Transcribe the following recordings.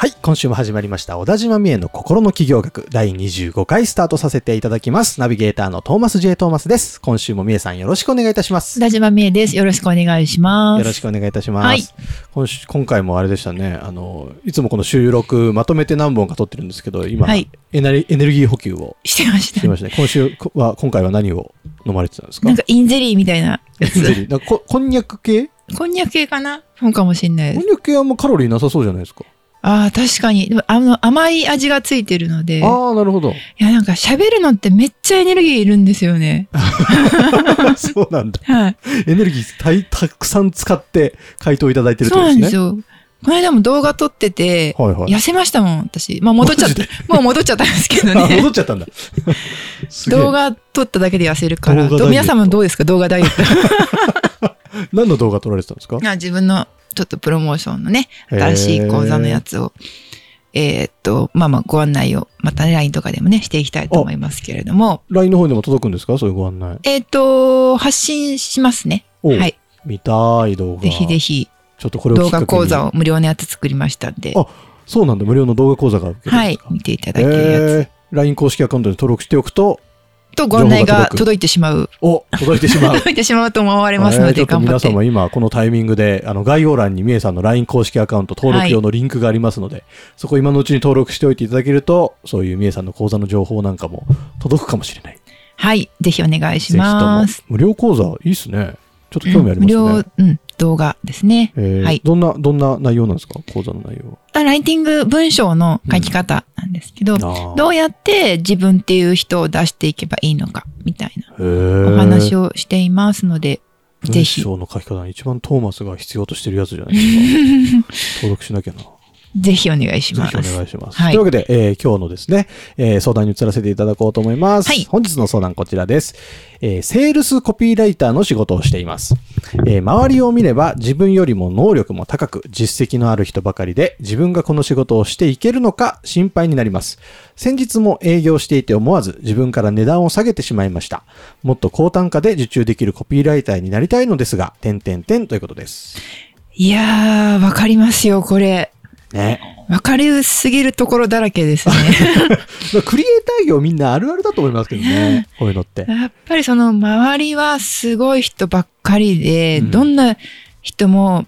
はい、今週も始まりました。小田島美恵の心の企業学第25回スタートさせていただきます。ナビゲーターのトーマス J. トーマスです。今週も美恵さんよろしくお願いいたします。田島美恵です。よろしくお願いします。よろしくお願いいたします。はい今週今回もあれでしたね。あの、いつもこの収録まとめて何本か撮ってるんですけど、今、はいエネルエネルギー補給をしてました。してましたね。今週は、今回は何を飲まれてたんですか？なんかインゼリーみたいなやつ。ゼリーなんかここんにゃく系？こんにゃく系かな？そうかもしんないです。こんにゃく系はあんまカロリーなさそうじゃないですか。ああ、確かに。でもあの、甘い味がついてるので。いああ、なるほど。や、なんか喋るのってめっちゃエネルギーいるんですよね。そうなんだ。はい。エネルギーたたくさん使って回答いただいてるってそうことですね。なんですよ。この間も動画撮ってて、はいはい。痩せましたもん、私。まあ戻っちゃった。もう戻っちゃったんですけどあ、戻ね。っちゃったんだ。動画撮っただけで痩せるから。動画ダイエットど皆様どうですか？動画ダイエット。何の動画撮られてたんですか？あ自分のちょっとプロモーションのね、新しい講座のやつを、えーっと、まあまあご案内を、またね LINE とかでもね、していきたいと思いますけれども、?LINE の方にも届くんですか？そういうご案内。えーっと、発信しますね。はい。見たい動画。ぜひぜひ、ちょっとこれを動画講座を無料のやつ作りましたんで、あそうなんだ。無料の動画講座がはい見ていただけるやつ。えー LINE 公式アカウントに登録しておくと、と、ご案内が届いてしまう。お、届いてしまう。届いてしまうと思われますので、頑張って。皆様今このタイミングであの概要欄にみえさんの LINE 公式アカウント登録用のリンクがありますので、そこ今のうちに登録しておいていただけるとそういうみえさんの講座の情報なんかも届くかもしれない。はい、ぜひお願いします。無料講座いいっすね。ちょっと興味ありますね。無料、うん、動画ですね。えーはい。どんな、どんな内容なんですか？講座の内容ライティング文章の書き方なんですけど、は。あーどうやって自分っていう人を出していけばいいのか、みたいなお話をしていますので、ぜひ、文章の書き方に一番トーマスが必要としてるやつじゃないですか。登録しなきゃな。ぜひお願いしぜます。ひお願いします。はいというわけで、えー今日のですね、えー相談に移らせていただこうと思います。はい本日の相談こちらです。えーセールスコピーライターの仕事をしています。えー周りを見れば自分よりも能力も高く実績のある人ばかりで自分がこの仕事をしていけるのか心配になります。先日も営業していて思わず自分から値段を下げてしまいました。もっと高単価で受注できるコピーライターになりたいのですが、点々点ということです。いやー、わかりますよ、これ。ね。わかりすぎるところだらけですね。クリエイター業みんなあるあるだと思いますけどね。こういうのって。やっぱりその周りはすごい人ばっかりで、うんどんな人も、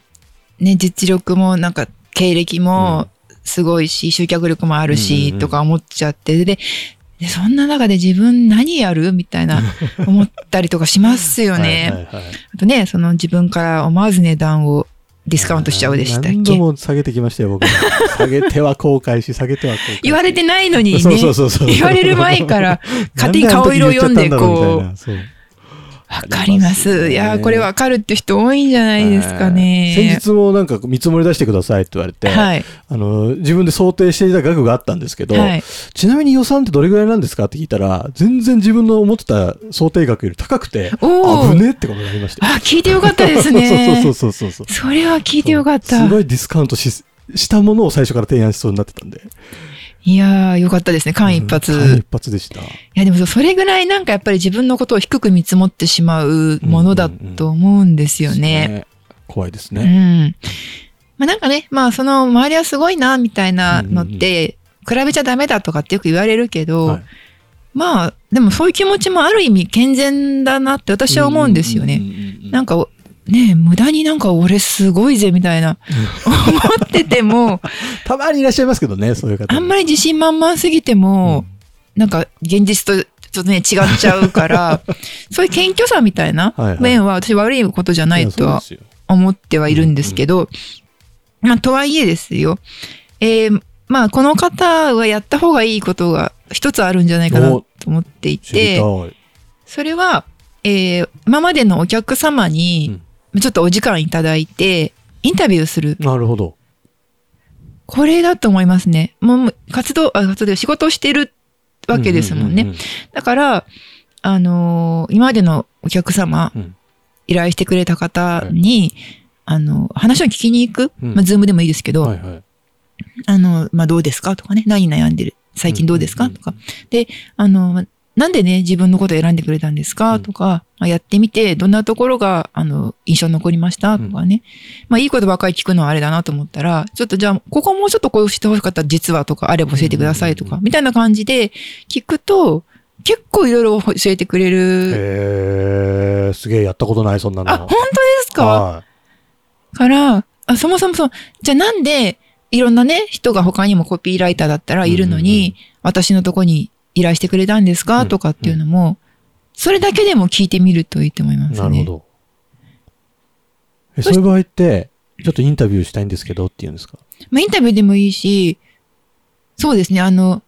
ね、実力もなんか経歴もすごいし、集客力もあるうんうんし、うんとか思っちゃって、で、でそんな中で自分何やるみたいな 思ったりとかしますよね。はいはいはいあとね、その自分から思わず値段をディスカウントしちゃうでしたっ何度けも下げてきましたよ、僕。下げては後悔し、下げては後悔し。言われてないのにね。そうそうそうそう。言われる前から 勝手に顔色を読んでこう、う。わかります。いやー、これわかるって人多いんじゃないですかね。先日もなんか見積もり出してくださいって言われて、はい。あの、自分で想定していた額があったんですけど、はい。ちなみに予算ってどれぐらいなんですかって聞いたら、全然自分の思ってた想定額より高くて、危ねってことになりましたよ。あ、聞いてよかったですね。そうそうそうそうそう。それは聞いてよかった。すごいディスカウントし、したものを最初から提案しそうになってたんで。いやー、よかったですね。間一髪。いうん間一髪でした。や、でもそれぐらいなんかやっぱり自分のことを低く見積もってしまうものだと思うんですよね。怖いですうね。ん。まあなんかね、まあその周りはすごいな、みたいなのって、比べちゃダメだとかってよく言われるけど、はいまあ、でもそういう気持ちもある意味健全だなって私は思うんですよね。なんか、ね無駄になんか俺すごいぜみたいな。思ってても、たまにいらっしゃいますけどね、そういう方。あんまり自信満々すぎても、なんか現実とちょっとね違っちゃうから、そういう謙虚さみたいな面は私悪いことじゃないとは思ってはいるんですけど、まあとはいえですよ。えーまあこの方はやった方がいいことが一つあるんじゃないかなと思っていて。それは、えー今までのお客様に、ちょっとお時間いただいて、インタビューする。なるほど。これだと思いますね。もう、活動、あ、活動、仕事をしてるわけですもんね。だから、あのー今までのお客様、うん依頼してくれた方に、あの、話を聞きに行く、うんまあ、ズームでもいいですけど、はいはい。あの、まあ、どうですか？とかね、何悩んでる？最近どうですか、うんとか。で、あの、まなんでね、自分のことを選んでくれたんですか、うん。とか、まあ、やってみて、どんなところが、あの、印象に残りました？とかね。まあ、いいことばっかり聞くのはあれだなと思ったら、ちょっとじゃあ、ここもうちょっとこうしてほしかったら実はとか、あれば教えてくださいとか、うんみたいな感じで聞くと、結構いろいろ教えてくれる。へえ、すげえやったことない、そんなの。あ、本当ですか？はから、あそもそもそう、じゃあなんで、いろんなね、人が他にもコピーライターだったらいるのに、うんうん。私のとこに依頼してくれたんですか、うんとかっていうのも、それだけでも聞いてみるといいと思いまい。すね。なるほど。えそういう場合って、ちょっとインタビューしたいんですけどって言うんですか？まあ、インタビューでもいいし、そうですね、あの、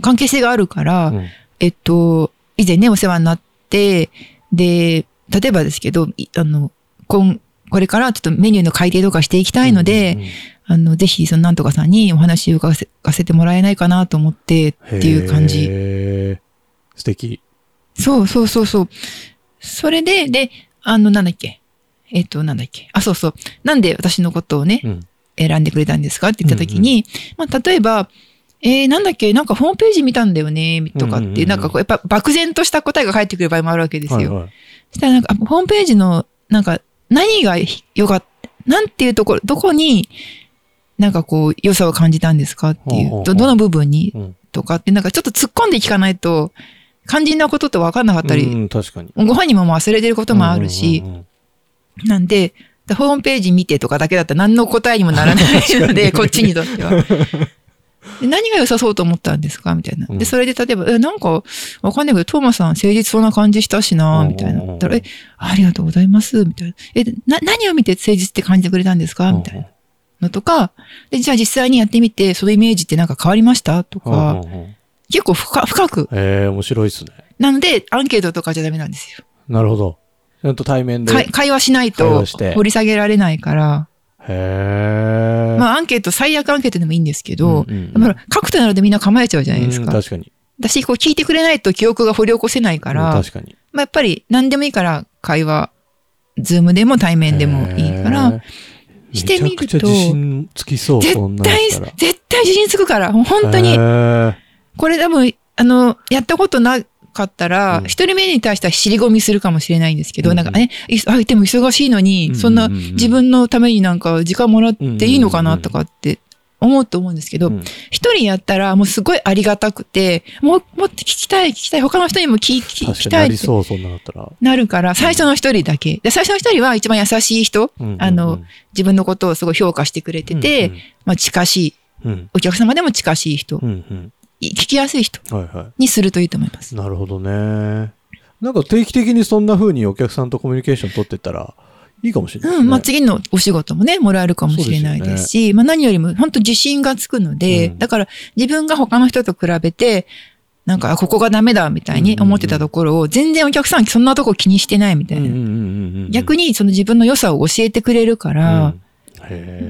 関係性があるから、うんえっと、以前ね、お世話になって、で、例えばですけど、いあの、今、これからちょっとメニューの改定とかしていきたいので、うんうんあの、ぜひ、そのなんとかさんにお話を伺わせてもらえないかなと思ってっていう感じ。素敵。そうそうそうそう。それで、で、あの、なんだっけ？えっ、と、なんだっけ？あ、そうそう。なんで私のことをね、うん。選んでくれたんですか？って言った時に、まあ、例えば、えー、なんだっけ、なんかホームページ見たんだよね、とかって、うんうんうんなんかこう、やっぱ漠然とした答えが返ってくる場合もあるわけですよ。はいはい。そしたらなんか、ホームページの、なんか、何が良かった、なんていうところ、どこに、なんかこう、良さを感じたんですかっていう、ど、どの部分に？うん。とか。って、なんかちょっと突っ込んで聞かないと、肝心なことって分かんなかったり、うん、確かに。ご本人も忘れてることもあるし、なんで、ホームページ見てとかだけだったら何の答えにもならないので、こっちにとっては。で何が良さそうと思ったんですか？みたいな。うん。で、それで例えば、え、なんか、わかんないけど、トーマさん誠実そうな感じしたしな、みたいな。え、ありがとうございます、みたいな。え、な、何を見て誠実って感じてくれたんですか？みたいなのとか、で、じゃあ実際にやってみて、そのイメージってなんか変わりました？とうんうんか、うんうん結構深深く。へえ、面白いっすね。なので、アンケートとかじゃダメなんですよ。なるほど。ちゃんと対面で。か会話しない会と掘り下げられないから、へえ。まあアンケート、最悪アンケートでもいいんですけど、うんうんうんでもほら書くとなるとみんな構えちゃうじゃないですか。うん確かに。私、こう聞いてくれないと記憶が掘り起こせないから、うん確かに。まあやっぱり何でもいいから会話、ズームでも対面でもいいから、してみると自信つきそう、絶対絶対自信つくから、本当へに、えこれ多分、あの、やったことなかったらう、ん。一、人目に対しては尻込みするかもしれないんですけど、うん。なんかね、いあ、でも忙しいのに、うん。そんな自分のためになんか時間もらっていいのかなとかって思うと思うんですけど、うん一人やったらもうすごいありがたくて、もう、もっと聞きたい、聞きたい、他の人にも聞聞聞きたってそう、そんなだったら。なるから、最初の一人だけ。で、最初の一人は一番優しい人、あの、自分のことをすごい評価してくれてて、まあ近しい、うん。お客様でも近しい人、聞きやすい人にするといいと思います。い。なるほどね。なんか定期的にそんな風にお客さんとコミュニケーション取ってったらいいかもしれないね。うん、まあ次のお仕事もね、もらえるかもしれないですし、まあ何よりも本当自信がつくので、うんだから自分が他の人と比べて、なんか、あここがダメだみたいに思ってたところを、全然お客さんそんなとこ気にしてないみたいな。逆にその自分の良さを教えてくれるから、うん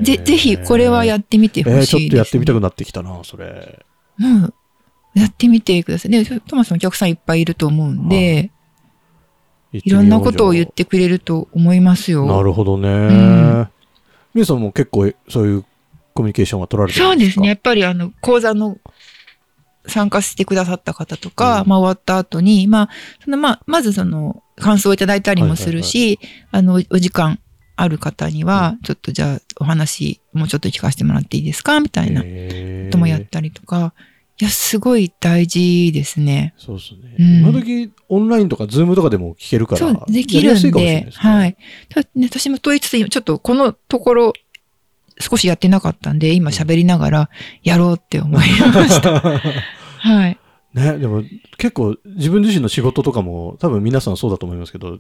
ぜ、ぜひこれはやってみてほしいです、えーちょっとやってみたくなってきたな、それ。うん。やってみてください。で、トマスのお客さんいっぱいいると思うんで、いろんなことを言ってくれると思いますよ。なるほどね。ん。皆さんも結構そういうコミュニケーションは取られてるんですか？そうですね。やっぱりあの、講座の参加してくださった方とか、うん。まあ終わった後に、まあ、そのまあ、まずその、感想をいただいたりもするし、あの、お時間ある方には、ちょっとじゃあお話、もうちょっと聞かせてもらっていいですか？みたいなこともやったりとか、いや、すごい大事ですね。そうですね。うん今時オンラインとかズームとかでも聞けるから、そう、できるんやすいで、ね。はい。たね私も問いつつ、今ちょっとこのところ、少しやってなかったんで、今喋りながら、やろうって思いました。はい。ね、でも結構自分自身の仕事とかも多分皆さんそうだと思いますけど、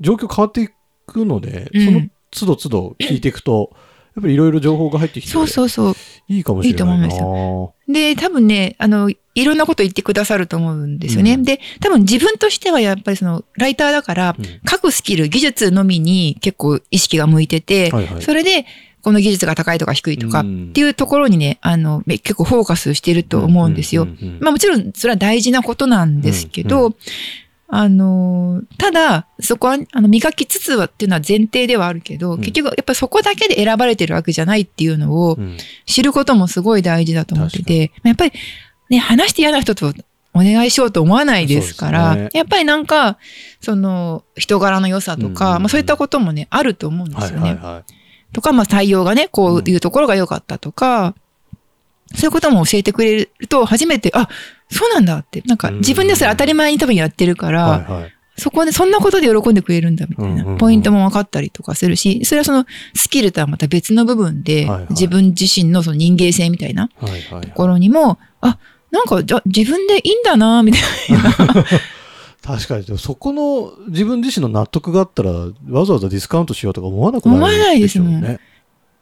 状況変わっていくので、うんその都度都度聞いていくと、やっぱりいろいろ情報が入ってきて、そうそうそう。いいかもしれないな。いいとで、多分ね、あの、いろんなこと言ってくださると思うんですよね。うんで、多分自分としてはやっぱりその、ライターだから、うん書くスキル、技術のみに結構意識が向いてて、はいはい。それで、この技術が高いとか低いとか、っうんていうところにね、あの、め結構フォーカスしてると思うんですよ。うんうんうんうんまあもちろんそれは大事なことなんですけど、うんあの、ただ、そこは、あの、磨きつつはっていうのは前提ではあるけど、うん。結局やっぱそこだけで選ばれてるわけじゃないっていうのをうん。知ることもすごい大事だと思ってて、やっぱりね、話して嫌な人とお願いしようと思わないですから、ね。やっぱりなんか、その、人柄の良さとか、うん。うんうんまあそういったこともね、あると思うんではいすよね。はいはとか、まあ対応がね、こういうところが良かったとか、そういうことも教えてくれると、初めて、あ、そうなんだって、なんか自分でそれ当たり前に多分やってるかい。ら、はいはい。そこでそんなことで喜んでくれるんだみたいなんポイントも分かったりとかするし、それはそのスキルとはまた別の部分ではいはい、自分自身のその人間性みたいなはいはいはい。ところにも、あ、なんかじゃ自分でいいんだな、みたい 確かに、そこの自分自身の納得があったら、わざわざディスカウントしようとか思わなくなる思わないですもん。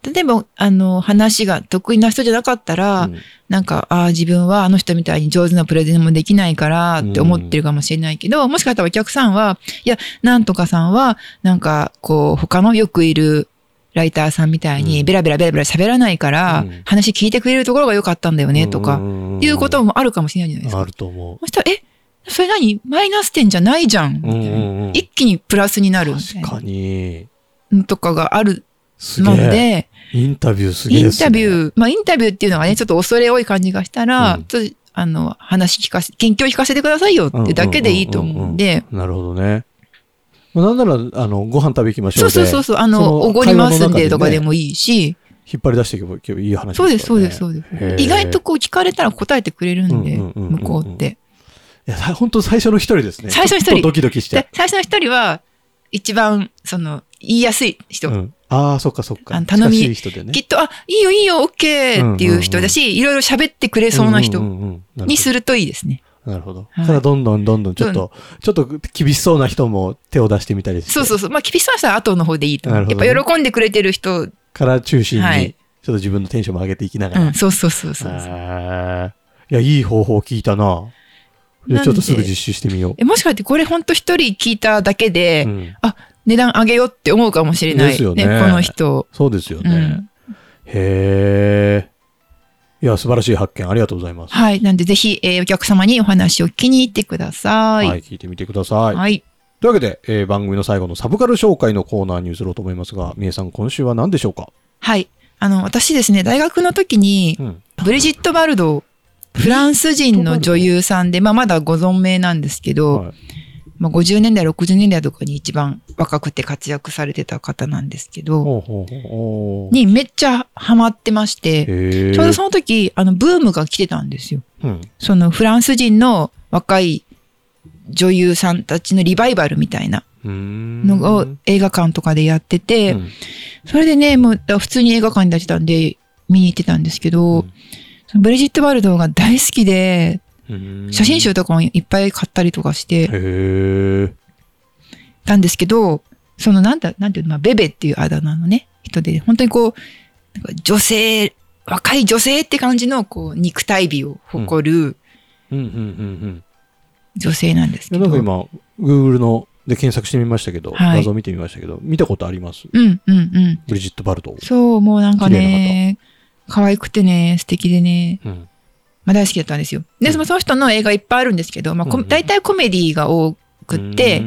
例えば、あの、話が得意な人じゃなかったら、うん。なんか、ああ、自分はあの人みたいに上手なプレゼンもできないからって思ってるかもしれないけど、もしかしたらお客さんは、いや、なんとかさんは、なんか、こう、他のよくいるライターさんみたいうん。にベラベラベラベラ喋らないから、うん。話聞いてくれるところが良かったんだよね、とか、んいうこともあるかもしれないじゃないですか。あると思そしたら、え、それ何？マイナス点じゃないじゃん。一気にプラスになるみたいな。確かに。のとかがあるすげえ。ので、インタビューすげえイン。タビュー、まあインタビューっていうのがね、ちょっと恐れ多い感じがしたら、うんちょっと、あの、話聞かせ、研究聞かせてくださいよってだけでいいと思うんで、なるほどね。まあなんなら、あの、ご飯食べ行きましょでそううそうそうそう、あその、おごりますんでとかでもいいし、引っ張り出していけばいいい話そうです、そうです、すそうです。意外とこう聞かれたら答えてくれるんで、向こうって。いや、本当最初の一人ですね。最初の一人ドキドキしちゃで、最初の一人は、一番、その、言いやすい人。う。うん。ああ、そっかそっか。あの頼み近しい人でね。きっと、あ、いいよいいよ、オッケーっていう人だし、いろいろ喋ってくれそうな人にするといいですね。なるほど。はいからどんどんどんどんちょっと、ちょっと厳しそうな人も手を出してみたりして。そうそうそう。まあ、厳しそうな人は後の方でいいと思う。やっぱ喜んでくれてる人、から中心に、はいちょっと自分のテンションも上げていきながら。うん、そうそうそうそう。いや、いい方法聞いたな。じゃあちょっとすぐ実習してみよう。えもしかしてこれほんと一人聞いただけで、うん値段上げようって思うかもしれない。ですよねこの人。そうですよね。うん。へえ。いや、素晴らしい発見ありがとうございます。はい。なんでぜひ、えーお客様にお話を聞きに行ってください。はい、聞いてみてください。はい。というわけで、えー番組の最後のサブカル紹介のコーナーに移ろうと思いますが、みえさん、今週は何でしょうか？はい。あの、私ですね、大学の時にう、ん。ブリジット・バルド、フランス人の女優さんで、まあ、まだご存命なんですけど、はいまあ、50年代、60年代とかに一番若くて活躍されてた方なんですけど、にめっちゃハマってまして。ちょうどその時、あの、ブームが来てたんですよ。うん。そのフランス人の若い女優さんたちのリバイバルみたいなのを映画館とかでやってて、うんそれでね、もう普通に映画館に出してたんで見に行ってたんですけど、うんブリジット・バルドが大好きで、うん写真集とかもいっぱい買ったりとかして。たんですけど、そのなんだ、なんていうの、まあ、ベベっていうあだ名のね、人で、本当にこう、女性、若い女性って感じの、こう、肉体美を誇るうんうんうんうん。女性なんですいけど。やなんか今、Google ので検索してみましたけど、はい画像見てみましたけど、見たことあります？うんうんうん。ブリジット・バルト。そう、もうなんかね、可愛くてね、素敵でね、うん。まあ大好きだったんですよ。で、その人の映画いっぱいあるんですけど、まあ、大体コメディが多くって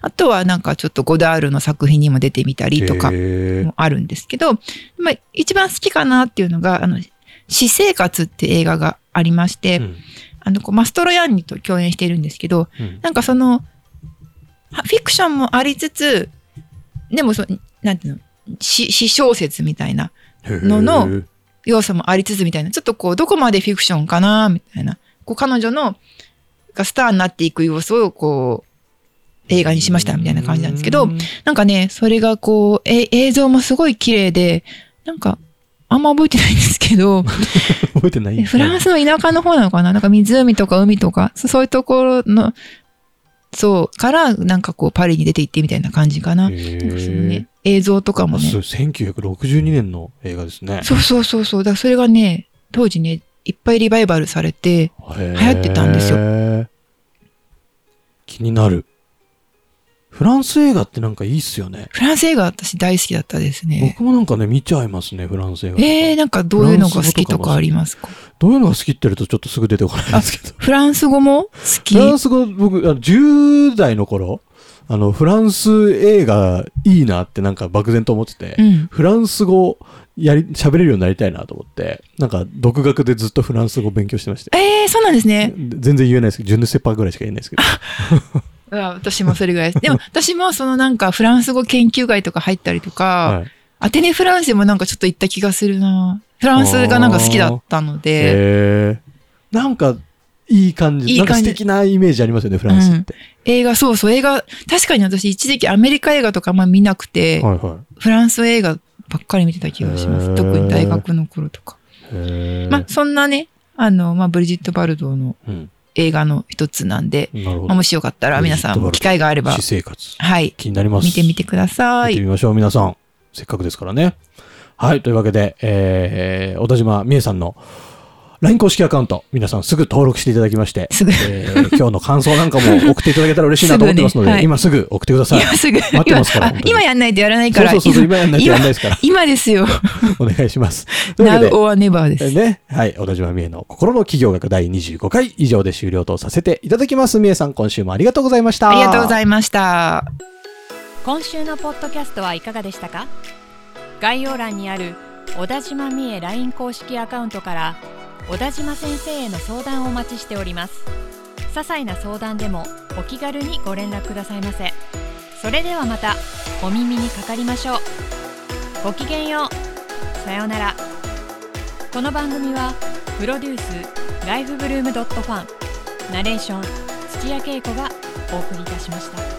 あとはなんかちょっとゴダールの作品にも出てみたりとかへもあるんですけど、まあ一番好きかなっていうのが、あの、私生活って映画がありまして、ーうん。あの、こうマストロヤンニと共演しているんですけど、うん。なんかその、はフィクションもありつつ、でもその、なんていうの、詩詩小説みたいなのの要素もありつつみたいな、ちょっとこう、どこまでフィクションかな、みたいな。こう、彼女の、がスターになっていく様子を、こう、映画にしましたみたいな感じなんですけど、うん。なんかね、それがこう、え映像もすごい綺麗で、なんか、あんま覚えてないんですけど、覚えてない？フランスの田舎の方なのかな？なんか湖とか海とか、そそういうところの、そう、から、なんかこう、パリに出て行ってみたいな感じかな。なんかそのね、映像とかもね。あそう1962年の映画ですね。そうそうそうそう。だからそれがね、当時ね、いっぱいリバイバルされて、流行ってたんですよよ。気になる。フフランス映画ってなんかいいっすよね。フランス映画私大好きだったですね。僕もなんかね、見ちゃいますね、フランス映画。えー、なんかどういうのが好きとかありますか？どういうのが好きって言うとちょっとすぐ出てこないんですけど。フランス語も好き？フランス語、僕、あの10代の頃、あの、フランス映画いいなってなんか漠然と思ってて、うん。フランス語やり、喋れるようになりたいなと思って、なんか独学でずっとフランス語勉強してましたよ。えー、そうなんですね。全然言えないですけど、ジュネセパぐらいしか言えないですけど。あ私もそれぐらいです。でも私もそのなんかフランス語研究会とか入ったりとか、はい。アテネフランスでもなんかちょっと行った気がするな。フランスがなんか好きだったので。なんか、いい感じ。いい感じなんか素敵なイメージありますよね、フランスって。映画、そうそう、映画、確かに私一時期アメリカ映画とかあんま見なくて、はいはフランス映画ばっかり見てた気がします。特に大学の頃とか。まあ、そんなね、あの、まあ、ブリジット・バルドーのうん。映画の一つなんで、なるほどまあ、も。しよかったら皆さんも機会があれば私、生活。はい、気になります。見てみてください。見てみましょう、皆さん。せっかくですからね。はい。というわけで、えー、小田島美恵さんの LINE 公式アカウント、皆さんすぐ登録していただきまして、えー今日の感想なんかも送っていただけたら嬉しいなと思ってますので、ねはい今すぐ送ってください。今すぐ、待ってますから今やんないとやらないから。そうそうそう、今やんないとやんないですから。今ですよ。お願いします。Now or never です。ね、はい、小田島美恵の心の企業学第25回以上で終了とさせていただきます。美恵さん、今週もありがとうございました。ありがとうございいました。今週のポッドキャストはいかがでしたか？概要欄にある小田島美恵 LINE 公式アカウントから小田島先生への相談をお待ちしております。些細な相談でもお気軽にご連絡くださいませ。それではまたお耳にかかりましょう。ごきげんよう。さようなら。この番組はプロデュースライフブルームドットファンナレーション土屋恵子がお送りいたしました。